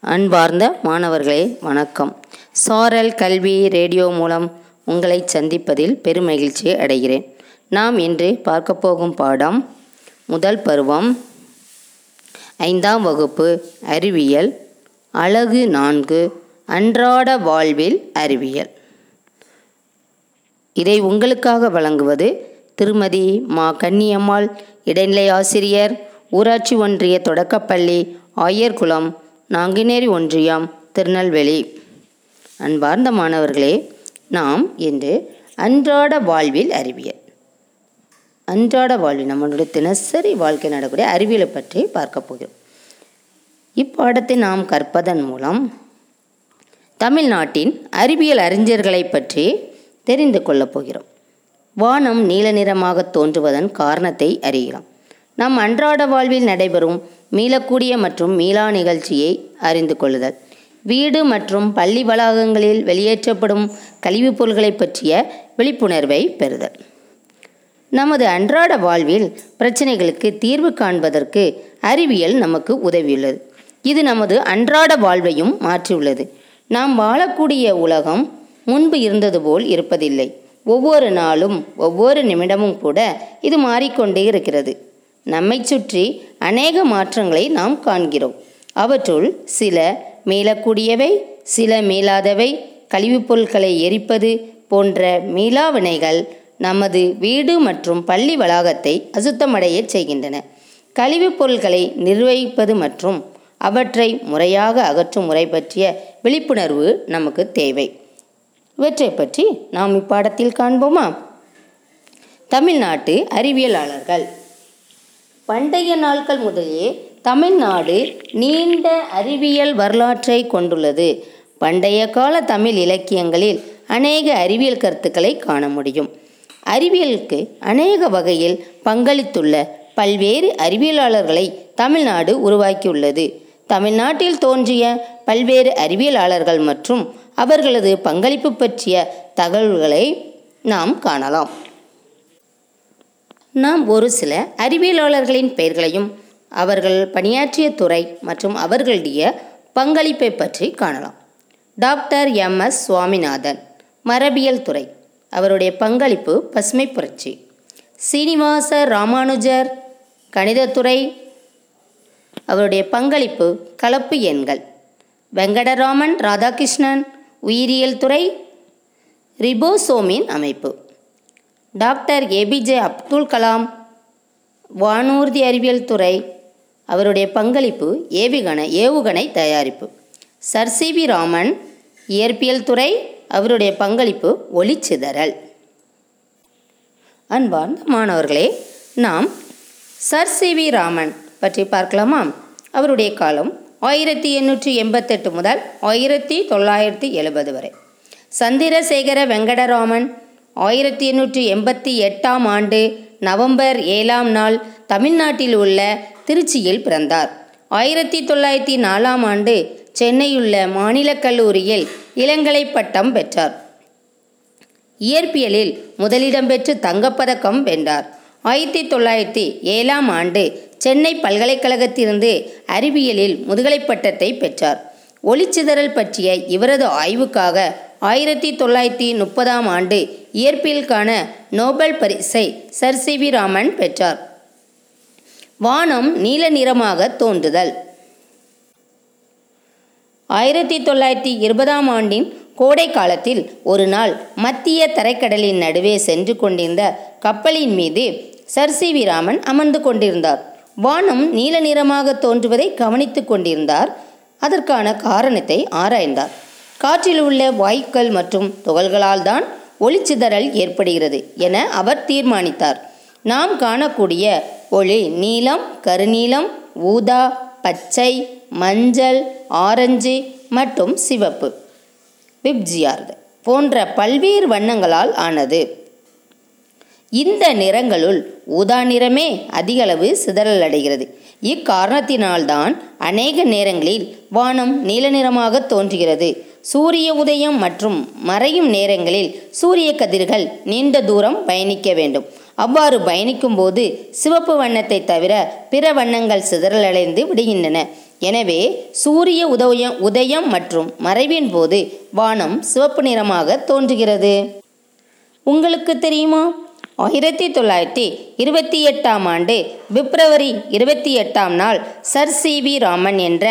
அன்பார்ந்த மாணவர்களே வணக்கம். சாரல் கல்வி ரேடியோ மூலம் உங்களை சந்திப்பதில் பெருமகிழ்ச்சி அடைகிறேன். நாம் இன்று பார்க்க போகும் பாடம் முதல் பருவம் ஐந்தாம் வகுப்பு அறிவியல் அழகு நான்கு அன்றாட வாழ்வில் அறிவியல். இதை உங்களுக்காக வழங்குவது திருமதி மா. கன்னியம்மாள் இடைநிலை ஆசிரியர் ஊராட்சி ஒன்றிய தொடக்கப்பள்ளி ஆயர்குளம் நாங்குநேரி ஒன்றியம் திருநெல்வேலி. அன்பார்ந்த மாணவர்களே நாம் இன்று அன்றாட வாழ்வில் அறிவியல். அன்றாட வாழ்வில் நம்மளுடைய தினசரி வாழ்க்கை நடக்கூடிய அறிவியலை பற்றி பார்க்க போகிறோம். இப்பாடத்தை நாம் கற்பதன் மூலம் தமிழ்நாட்டின் அறிவியல் அறிஞர்களை பற்றி தெரிந்து கொள்ளப் போகிறோம். வானம் நீல நிறமாக தோன்றுவதன் காரணத்தை அறியலாம். நம் அன்றாட வாழ்வில் நடைபெறும் மீளக்கூடிய மற்றும் மீளா நிகழ்ச்சியை அறிந்து கொள்ளுதல். வீடு மற்றும் பள்ளி வளாகங்களில் வெளியேற்றப்படும் கழிவுப் பொருள்களை பற்றிய விழிப்புணர்வை பெறுதல். நமது அன்றாட வாழ்வில் பிரச்சனைகளுக்கு தீர்வு காண்பதற்கு அறிவியல் நமக்கு உதவியுள்ளது. இது நமது அன்றாட வாழ்வையும் மாற்றியுள்ளது. நாம் வாழக்கூடிய உலகம் முன்பு இருந்தது போல் இருப்பதில்லை. ஒவ்வொரு நாளும் ஒவ்வொரு நிமிடமும் கூட இது மாறிக்கொண்டே இருக்கிறது. நம்மை சுற்றி அநேக மாற்றங்களை நாம் காண்கிறோம். அவற்றுள் சில மீளக்கூடியவை சில மீளாதவை கழிவுப் பொருட்களை எரிப்பது போன்ற மீளாவினைகள் நமது வீடு மற்றும் பள்ளி வளாகத்தை அசுத்தமடைய செய்கின்றன. கழிவுப் பொருட்களை நிர்வகிப்பது மற்றும் அவற்றை முறையாக அகற்றும் முறை பற்றிய விழிப்புணர்வு நமக்கு தேவை. இவற்றை பற்றி நாம் இப்பாடத்தில் காண்போமா? தமிழ்நாட்டு அறிவியலாளர்கள். பண்டைய நாட்கள் முதலே தமிழ்நாடு நீண்ட அறிவியல் வரலாற்றை கொண்டுள்ளது. பண்டைய கால தமிழ் இலக்கியங்களில் அநேக அறிவியல் கருத்துக்களை காண முடியும். அறிவியலுக்கு அநேக வகையில் பங்களித்துள்ள பல்வேறு அறிவியலாளர்களை தமிழ்நாடு உருவாக்கியுள்ளது. தமிழ்நாட்டில் தோன்றிய பல்வேறு அறிவியலாளர்கள் மற்றும் அவர்களது பங்களிப்பு பற்றிய தகவல்களை நாம் காணலாம். நாம் ஒரு சில அறிவியலாளர்களின் பெயர்களையும் அவர்கள் பணியாற்றிய துறை மற்றும் அவர்களுடைய பங்களிப்பை பற்றி காணலாம். Doctor M. எஸ். சுவாமிநாதன் மரபியல் துறை. அவருடைய பங்களிப்பு பசுமை புரட்சி. சீனிவாச ராமானுஜர் கணிதத்துறை அவருடைய பங்களிப்பு கலப்பு எண்கள். வெங்கடராமன் ராதாகிருஷ்ணன் உயிரியல் துறை. ரிபோசோமின் அமைப்பு. டாக்டர் ஏபிஜே அப்துல் கலாம் வானூர்தி அறிவியல் துறை அவருடைய பங்களிப்பு ஏவிகண ஏவுகணை தயாரிப்பு. சர் சி வி ராமன் இயற்பியல் துறை அவருடைய பங்களிப்பு ஒளிச்சிதறல். அன்பார்ந்த மாணவர்களே நாம் சர் சி வி ராமன் பற்றி பார்க்கலாமா? அவருடைய காலம் ஆயிரத்தி எண்ணூற்றி எண்பத்தெட்டு முதல் ஆயிரத்தி தொள்ளாயிரத்தி எழுபது வரை. சந்திரசேகர வெங்கடராமன் ஆயிரத்தி எண்ணூற்றி எண்பத்தி எட்டாம் ஆண்டு நவம்பர் ஏழாம் நாள் தமிழ்நாட்டில் உள்ள திருச்சியில் பிறந்தார். ஆயிரத்தி தொள்ளாயிரத்தி நாலாம் ஆண்டு சென்னையுள்ள மாநிலக் கல்லூரியில் இளங்கலை பட்டம் பெற்றார். இயற்பியலில் முதலிடம் பெற்று தங்கப்பதக்கம் வென்றார். ஆயிரத்தி தொள்ளாயிரத்தி ஏழாம் ஆண்டு சென்னை பல்கலைக்கழகத்திலிருந்து அறிவியலில் முதுகலை பட்டத்தை பெற்றார். ஒளிச்சிதறல் பற்றிய இவரது ஆய்வுக்காக ஆயிரத்தி தொள்ளாயிரத்தி முப்பதாம் ஆண்டு இயற்பியலுக்கான நோபல் பரிசை சர் சி வி ராமன் பெற்றார். வானம் நீல நிறமாக தோன்றுதல். ஆயிரத்தி தொள்ளாயிரத்தி இருபதாம் ஆண்டின் கோடை காலத்தில் ஒரு நாள் மத்திய தரைக்கடலின் நடுவே சென்று கொண்டிருந்த கப்பலின் மீது சர் சி வி ராமன் அமர்ந்து கொண்டிருந்தார். வானம் நீல நிறமாக தோன்றுவதை கவனித்து கொண்டிருந்தார். அதற்கான காரணத்தை ஆராய்ந்தார். காற்றில் உள்ள வாயுக்கள் மற்றும் துகள்களால் தான் ஒளிச்சிதறல் ஏற்படுகிறது என அவர் தீர்மானித்தார். நாம் காணக்கூடிய ஒளி நீலம் கருநீலம் ஊதா பச்சை மஞ்சள் ஆரஞ்சு மற்றும் சிவப்பு. பிப்ஜியார்டு போன்ற பல்வேறு வண்ணங்களால் ஆனது. இந்த நிறங்களுள் ஊதா நிறமே அதிகளவு சிதறல் அடைகிறது. இக்காரணத்தினால்தான் அநேக நேரங்களில் வானம் நீல நிறமாக தோன்றுகிறது. சூரிய உதயம் மற்றும் மறையும் நேரங்களில் சூரிய கதிர்கள் நீண்ட தூரம் பயணிக்க வேண்டும். அவ்வாறு பயணிக்கும்போது சிவப்பு வண்ணத்தை தவிர பிற வண்ணங்கள் சிதறலடைந்து விடுகின்றன. எனவே சூரிய உதயம் உதயம் மற்றும் மறைவின் போது வானம் சிவப்பு நிறமாக தோன்றுகிறது. உங்களுக்கு தெரியுமா? ஆயிரத்தி தொள்ளாயிரத்தி இருபத்தி எட்டாம் ஆண்டு பிப்ரவரி இருபத்தி எட்டாம் நாள் சர் சி வி ராமன் என்ற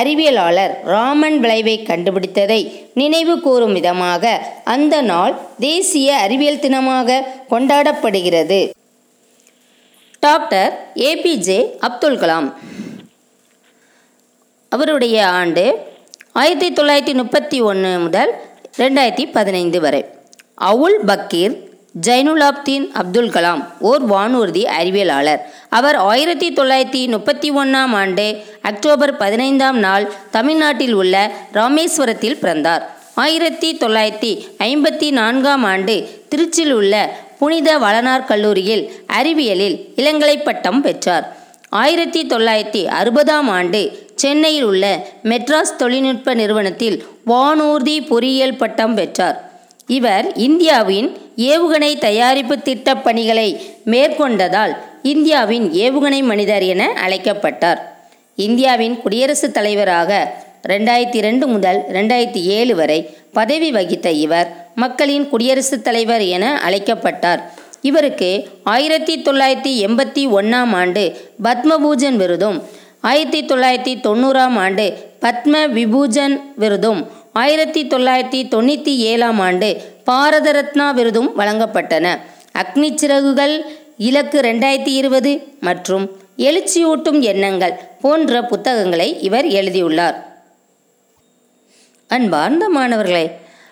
அறிவியலாளர் ராமன் விளைவை கண்டுபிடித்ததை நினைவு கூறும் விதமாக அந்த நாள் தேசிய அறிவியல் தினமாக கொண்டாடப்படுகிறது. டாக்டர் ஏபிஜே அப்துல் கலாம் அவருடைய ஆண்டு ஆயிரத்தி தொள்ளாயிரத்தி முப்பத்தி ஒன்று முதல் ரெண்டாயிரத்தி பதினைந்து வரை. அவுல் பக்கீர் ஜைனுலாப்தீன் அப்துல் கலாம் ஓர் வானூர்தி அறிவியலாளர். அவர் ஆயிரத்தி தொள்ளாயிரத்தி முப்பத்தி ஒன்றாம் ஆண்டு அக்டோபர் பதினைந்தாம் நாள் தமிழ்நாட்டில் உள்ள ராமேஸ்வரத்தில் பிறந்தார். ஆயிரத்தி தொள்ளாயிரத்தி ஐம்பத்தி நான்காம் ஆண்டு திருச்சியில் உள்ள புனித வளனார் கல்லூரியில் அறிவியலில் இளங்கலை பட்டம் பெற்றார். ஆயிரத்தி தொள்ளாயிரத்தி அறுபதாம் ஆண்டு சென்னையில் உள்ள மெட்ராஸ் தொழில்நுட்ப நிறுவனத்தில் வானூர்தி பொறியியல் பட்டம் பெற்றார். இவர் இந்தியாவின் ஏவுகணை தயாரிப்பு திட்டப் பணிகளை மேற்கொண்டதால் இந்தியாவின் ஏவுகணை மனிதர் என அழைக்கப்பட்டார். இந்தியாவின் குடியரசுத் தலைவராக ரெண்டாயிரத்தி ரெண்டு முதல் ரெண்டாயிரத்தி ஏழு வரை பதவி வகித்த இவர் மக்களின் குடியரசுத் தலைவர் என அழைக்கப்பட்டார். இவருக்கு ஆயிரத்தி தொள்ளாயிரத்தி எண்பத்தி ஒன்றாம் ஆண்டு பத்மபூஜன் விருதும் ஆயிரத்தி தொள்ளாயிரத்தி தொண்ணூறாம் ஆண்டு பத்ம விபூஜன் விருதும் ஆயிரத்தி தொள்ளாயிரத்தி தொண்ணூற்றி ஏழாம் ஆண்டு பாரத ரத்னா விருதும் வழங்கப்பட்டன. அக்னி சிறகுகள் இலக்கு ரெண்டாயிரத்தி இருபது மற்றும் எழுச்சியூட்டும் எண்ணங்கள் போன்ற புத்தகங்களை இவர் எழுதியுள்ளார். அன்பார்ந்த மாணவர்களே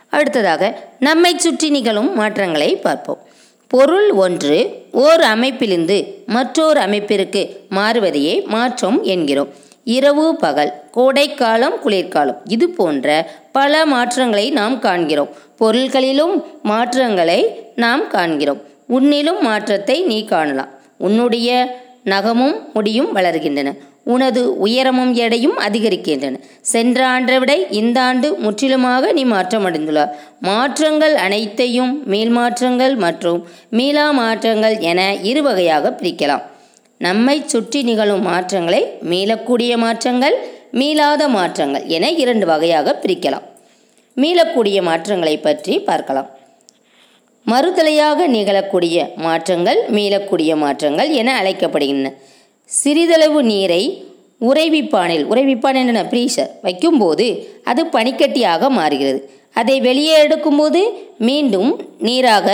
அடுத்ததாக நம்மை சுற்றி நிகழும் மாற்றங்களை பார்ப்போம். பொருள் ஒன்று ஓர் அமைப்பிலிருந்து மற்றொரு அமைப்பிற்கு மாறுவதையே மாற்றம் என்கிறோம். இரவு பகல் கோடைக்காலம் குளிர்காலம் இது போன்ற பல மாற்றங்களை நாம் காண்கிறோம். பொருள்களிலும் மாற்றங்களை நாம் காண்கிறோம். உன்னிலும் மாற்றத்தை நீ காணலாம். உன்னுடைய நகமும் முடியும் வளர்கின்றன. உனது உயரமும் எடையும் அதிகரிக்கின்றன. சென்ற ஆண்டை விட இந்த ஆண்டு முற்றிலுமாக நீ மாற்றமடைந்துள்ளார் மாற்றங்கள் அனைத்தையும் மீள் மாற்றங்கள் மற்றும் மீளா மாற்றங்கள் என இரு வகையாக பிரிக்கலாம். நம்மை சுற்றி நிகழும் மாற்றங்களை மீளக்கூடிய மாற்றங்கள் மீளாத மாற்றங்கள் என இரண்டு வகையாக பிரிக்கலாம். மீளக்கூடிய மாற்றங்களை பற்றி பார்க்கலாம். மறுதலையாக நிகழக்கூடிய மாற்றங்கள் மீளக்கூடிய மாற்றங்கள் என அழைக்கப்படுகின்றன. சிறிதளவு நீரை உறைவிப்பானில் உறைவிப்பான் என்ன ப்ரீஷர் வைக்கும்போது அது பனிக்கட்டியாக மாறுகிறது. அதை வெளியே எடுக்கும்போது மீண்டும் நீராக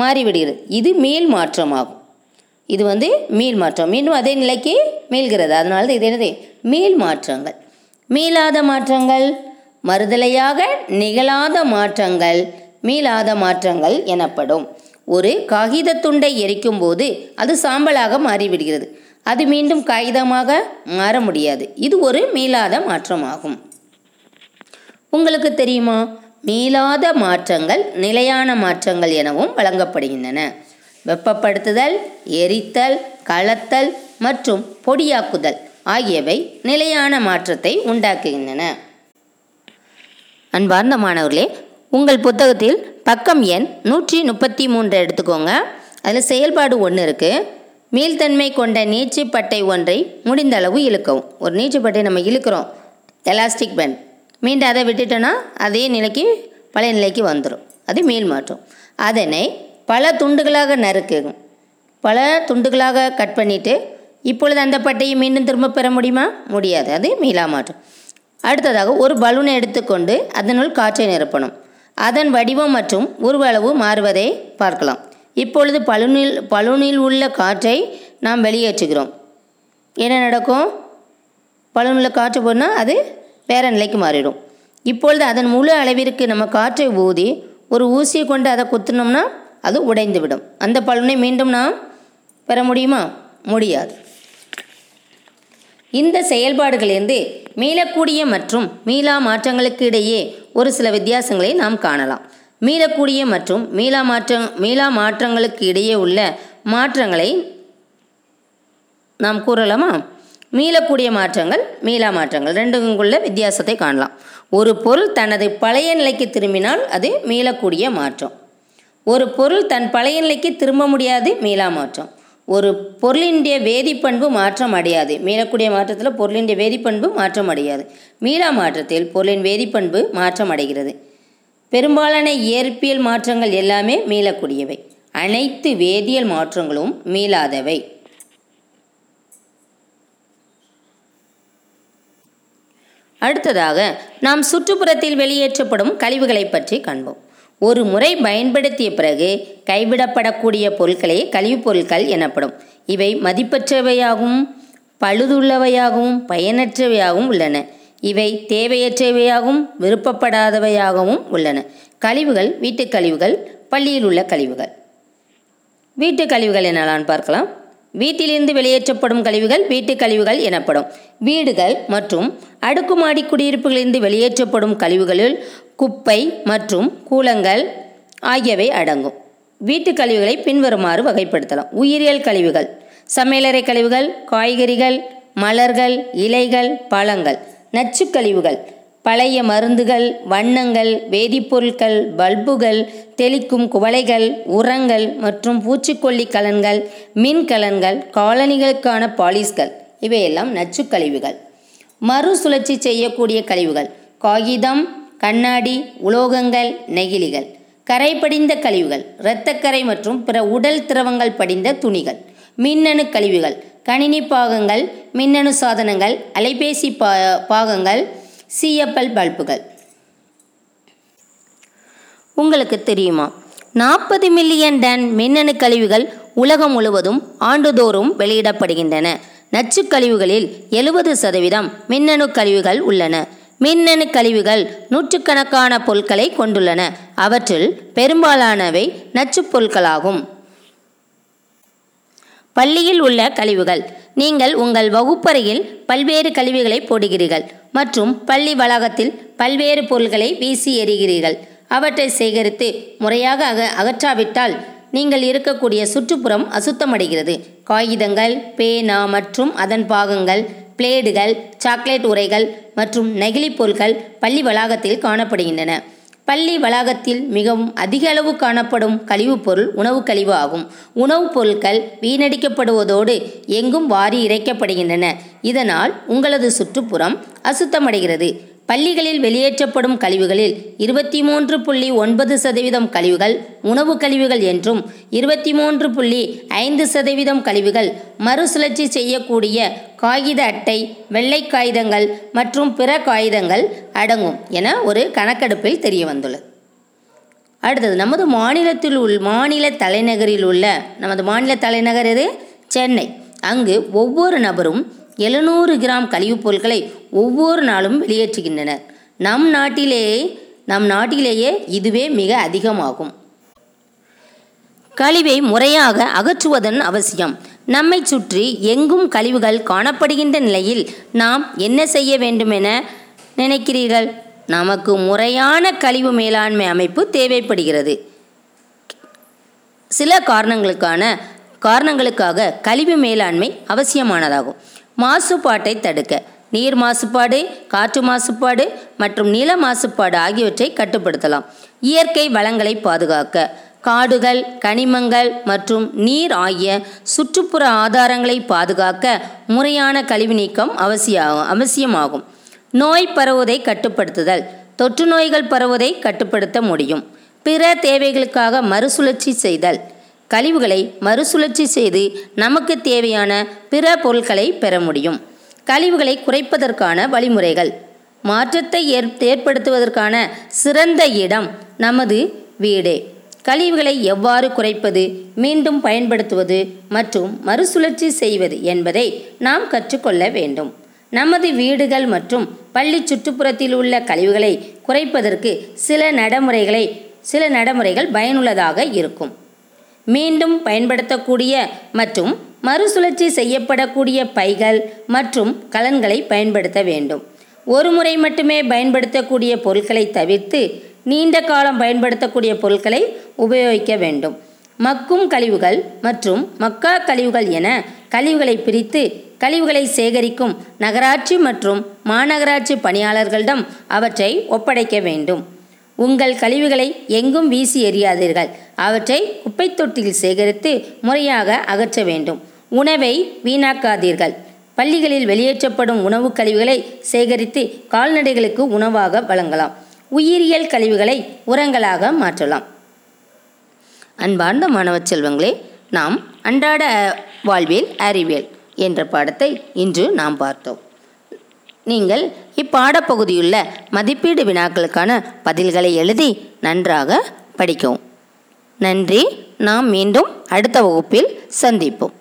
மாறிவிடுகிறது. இது மீள் மாற்றமாகும். இது வந்து மீள் மாற்றம். மீண்டும் அதே நிலைக்கு மீள்கிறது. அதனால தான் இது என்னது? மீள் மாற்றங்கள். மீளாத மாற்றங்கள். மறுதலையாக நிகழாத மாற்றங்கள் மீளாத மாற்றங்கள் எனப்படும். ஒரு காகித துண்டை எரிக்கும் போது அது சாம்பலாக மாறிவிடுகிறது. அது மீண்டும் காகிதமாக மாற முடியாது. இது ஒரு மீளாத மாற்றமாகும். உங்களுக்கு தெரியுமா? மீளாத மாற்றங்கள் நிலையான மாற்றங்கள் எனவும் வழங்கப்படுகின்றன. வெப்பப்படுத்துதல் எரித்தல் கலத்தல் மற்றும் பொடியாக்குதல் ஆகியவை நிலையான மாற்றத்தை உண்டாக்குகின்றன. அன்பார்ந்த மாணவர்களே உங்கள் புத்தகத்தில் பக்கம் எண் நூற்றி முப்பத்தி மூன்று எடுத்துக்கோங்க. அதில் செயல்பாடு ஒன்று இருக்குது மீள்தன்மை கொண்ட நீச்சுப்பட்டை ஒன்றை முடிந்த அளவு இழுக்கவும். ஒரு நீச்சுப்பட்டை நம்ம இழுக்கிறோம். Elastic band. மீண்டும் அதை விட்டுட்டோன்னா அதே நிலைக்கு பழைய நிலைக்கு வந்துடும் அது மீள் மாற்றம். அதனை பல துண்டுகளாக நறுக்குங்க பல துண்டுகளாக கட் பண்ணிவிட்டு இப்பொழுது அந்த பட்டையை மீண்டும் திரும்ப பெற முடியுமா? முடியாது. அது மீளா மாற்றம். அடுத்ததாக ஒரு பலூனை எடுத்துக்கொண்டு அதனுள் காற்றை நிரப்பணும். அதன் வடிவம் மற்றும் உருவ அளவு மாறுவதை பார்க்கலாம். இப்பொழுது பலூனில் பலூனில் உள்ள காற்றை நாம் வெளியேற்றுகிறோம். என்ன நடக்கும்? பலூனில் காற்று போனால் அது வேறு நிலைக்கு மாறிடும். இப்பொழுது அதன் முழு அளவிற்கு நம்ம காற்றை ஊதி ஒரு ஊசியை கொண்டு அதை குத்தினோம்னா அது உடைந்துவிடும் அந்த பலனை மீண்டும் நாம் பெற முடியுமா? முடியாது. இந்த செயல்பாடுகளிலிருந்து மீளக்கூடிய மற்றும் மீளா மாற்றங்களுக்கு இடையே ஒரு சில வித்தியாசங்களை நாம் காணலாம். மீளக்கூடிய மற்றும் மீளா மாற்ற மீளா மாற்றங்களுக்கு இடையே உள்ள மாற்றங்களை நாம் கூறலாமா? மீளக்கூடிய மாற்றங்கள் மீளா மாற்றங்கள் ரெண்டுக்குள்ள வித்தியாசத்தை காணலாம். ஒரு பொருள் தனது பழைய நிலைக்கு திரும்பினால் அது மீளக்கூடிய மாற்றம். ஒரு பொருள் தன் பழைய நிலைக்கு திரும்ப முடியாது மீளா மாற்றம். ஒரு பொருளினுடைய வேதிப்பண்பு மாற்றம் அடையாது. மீளக்கூடிய மாற்றத்தில் பொருளினுடைய வேதிப்பண்பு மாற்றம் அடையாது. மீளா மாற்றத்தில் பொருளின் வேதிப்பண்பு மாற்றம் அடைகிறது. பெரும்பாலான இயற்பியல் மாற்றங்கள் எல்லாமே மீளக்கூடியவை. அனைத்து வேதியியல் மாற்றங்களும் மீளாதவை. அடுத்ததாக நாம் சுற்றுப்புறத்தில் வெளியேற்றப்படும் கழிவுகளை பற்றி காண்போம். ஒரு முறை பயன்படுத்திய பிறகு கைவிடப்படக்கூடிய பொருட்களே கழிவுப் பொருட்கள் எனப்படும். இவை மதிப்பற்றவையாகவும் பழுதுள்ளவையாகவும் பயனற்றவையாகவும் உள்ளன. இவை தேவையற்றவையாகவும் விருப்பப்படாதவையாகவும் உள்ளன. கழிவுகள் வீட்டுக் கழிவுகள் பள்ளியில் உள்ள கழிவுகள். வீட்டு கழிவுகள் என்னலான்னு பார்க்கலாம். வீட்டிலிருந்து வெளியேற்றப்படும் கழிவுகள் வீட்டு கழிவுகள் எனப்படும். வீடுகள் மற்றும் அடுக்குமாடி குடியிருப்புகளிலிருந்து வெளியேற்றப்படும் கழிவுகளில் குப்பை மற்றும் கூலங்கள் ஆகியவை அடங்கும். வீட்டு கழிவுகளை பின்வருமாறு வகைப்படுத்தலாம். உயிரியல் கழிவுகள் சமையலறை கழிவுகள் காய்கறிகள் மலர்கள் இலைகள் பழங்கள் நச்சுக் கழிவுகள் பழைய மருந்துகள் வண்ணங்கள் வேதிப்பொருட்கள் பல்புகள் தெளிக்கும் குவளைகள் உரங்கள் மற்றும் பூச்சிக்கொல்லி கலன்கள் மின்கலன்கள் காலனிகளுக்கான பாலிஸ்கள். இவையெல்லாம் நச்சு கழிவுகள். மறுசுழற்சி செய்யக்கூடிய கழிவுகள். காகிதம் கண்ணாடி உலோகங்கள் நெகிழிகள். கரை படிந்த கழிவுகள். இரத்தக்கரை மற்றும் பிற உடல் திரவங்கள் படிந்த துணிகள். மின்னணு கழிவுகள். கணினி பாகங்கள் மின்னணு சாதனங்கள் அலைபேசி பா பாகங்கள் சிஎப்எல் பல்புகள். உங்களுக்கு தெரியுமா? நாற்பது மில்லியன் டன் மின்னணு கழிவுகள் உலகம் முழுவதும் ஆண்டுதோறும் வெளியிடப்படுகின்றன. நச்சுக் கழிவுகளில் எழுபது சதவீதம் மின்னணு கழிவுகள் உள்ளன. மின்னணு கழிவுகள் நூற்றுக்கணக்கான பொருட்களை கொண்டுள்ளன. அவற்றில் பெரும்பாலானவை நச்சுப் பொருட்களாகும். பள்ளியில் உள்ள கழிவுகள். நீங்கள் உங்கள் வகுப்பறையில் பல்வேறு கழிவுகளை போடுகிறீர்கள் மற்றும் பள்ளி வளாகத்தில் பல்வேறு பொருள்களை வீசி எறிகிறீர்கள். அவற்றை சேகரித்து முறையாக அக அகற்றாவிட்டால் நீங்கள் இருக்கக்கூடிய சுற்றுப்புறம் அசுத்தமடைகிறது. காகிதங்கள் பேனா மற்றும் அதன் பாகங்கள் பிளேடுகள் சாக்லேட் உரைகள் மற்றும் நெகிழிப் பொருட்கள் பள்ளி வளாகத்தில் காணப்படுகின்றன. பள்ளி வளாகத்தில் மிகவும் அதிக அளவு காணப்படும் கழிவுப் பொருள் உணவுக் கழிவு ஆகும். உணவுப் பொருட்கள் வீணடிக்கப்படுவதோடு எங்கும் வாரி இறைக்கப்படுகின்றன. இதனால் உங்களது சுற்றுப்புறம் அசுத்தமடைகிறது. பள்ளிகளில் வெளியேற்றப்படும் கழிவுகளில் இருபத்தி மூன்று புள்ளி ஒன்பது சதவீதம் கழிவுகள் உணவு கழிவுகள் என்றும் இருபத்தி மூன்று புள்ளி ஐந்து சதவீதம் கழிவுகள் மறுசுழற்சி செய்யக்கூடிய காகித அட்டை வெள்ளை காகிதங்கள் மற்றும் பிற காகிதங்கள் அடங்கும் என ஒரு கணக்கெடுப்பில் தெரிய வந்துள்ளது அடுத்தது நமது மாநிலத்தில் உள் மாநில தலைநகரில் உள்ள நமது மாநில தலைநகர் எது? சென்னை. அங்கு ஒவ்வொரு நபரும் எழுநூறு கிராம் கழிவுப் பொருட்களை ஒவ்வொரு நாளும் வெளியேற்றுகின்றனர். நம் நாட்டிலேயே நம் நாட்டிலேயே இதுவே மிக அதிகமாகும். கழிவை முறையாக அகற்றுவதன் அவசியம். நம்மை சுற்றி எங்கும் கழிவுகள் காணப்படுகின்ற நிலையில் நாம் என்ன செய்ய வேண்டுமென நினைக்கிறீர்கள்? நமக்கு முறையான கழிவு மேலாண்மை அமைப்பு தேவைப்படுகிறது. சில காரணங்களுக்கான காரணங்களுக்காக கழிவு மேலாண்மை அவசியமானதாகும். மாசுபாட்டை தடுக்க. நீர் மாசுபாடு காற்று மாசுபாடு மற்றும் நில மாசுபாடு ஆகியவற்றை கட்டுப்படுத்தலாம். இயற்கை வளங்களை பாதுகாக்க. காடுகள் கனிமங்கள் மற்றும் நீர் ஆகிய சுற்றுப்புற ஆதாரங்களை பாதுகாக்க முறையான கழிவு நீக்கம் அவசியம் அவசியமாகும். நோய் பரவுவதை கட்டுப்படுத்துதல். தொற்று நோய்கள் பரவுவதை கட்டுப்படுத்த முடியும். பிற தேவைகளுக்காக மறுசுழற்சி செய்தல். கழிவுகளை மறுசுழற்சி செய்து நமக்கு தேவையான பிற பொருட்களை பெற முடியும். கழிவுகளை குறைப்பதற்கான வழிமுறைகள். மாற்றத்தை ஏற் ஏற்படுத்துவதற்கான சிறந்த இடம் நமது வீடே. கழிவுகளை எவ்வாறு குறைப்பது மீண்டும் பயன்படுத்துவது மற்றும் மறுசுழற்சி செய்வது என்பதை நாம் கற்றுக்கொள்ள வேண்டும். நமது வீடுகள் மற்றும் பள்ளி சுற்றுப்புறத்தில் உள்ள கழிவுகளை குறைப்பதற்கு சில நடைமுறைகளை சில நடைமுறைகள் பயனுள்ளதாக இருக்கும். மீண்டும் பயன்படுத்தக்கூடிய மற்றும் மறுசுழற்சி செய்யப்படக்கூடிய பைகள் மற்றும் கலன்களை பயன்படுத்த வேண்டும். ஒரு முறை மட்டுமே பயன்படுத்தக்கூடிய பொருட்களை தவிர்த்து நீண்ட காலம் பயன்படுத்தக்கூடிய பொருட்களை உபயோகிக்க வேண்டும். மக்கும் கழிவுகள் மற்றும் மக்கா கழிவுகள் என கழிவுகளை பிரித்து கழிவுகளை சேகரிக்கும் நகராட்சி மற்றும் மாநகராட்சி பணியாளர்களிடம் அவற்றை ஒப்படைக்க வேண்டும். உங்கள் கழிவுகளை எங்கும் வீசி எறியாதீர்கள். அவற்றை குப்பைத் தொட்டியில் சேகரித்து முறையாக அகற்ற வேண்டும். உணவை வீணாக்காதீர்கள். பள்ளிகளில் வெளியேற்றப்படும் உணவு கழிவுகளை சேகரித்து கால்நடைகளுக்கு உணவாக வழங்கலாம். உயிரியல் கழிவுகளை உரங்களாக மாற்றலாம். அன்பார்ந்த மாணவ செல்வங்களே நாம் அன்றாட வாழ்வியல் அறிவியல் என்ற பாடத்தை இன்று நாம் பார்த்தோம். நீங்கள் இப்பாடப்பகுதியுள்ள மதிப்பீடு வினாக்களுக்கான பதில்களை எழுதி நன்றாக படிக்கவும். நன்றி. நாம் மீண்டும் அடுத்த வகுப்பில் சந்திப்போம்.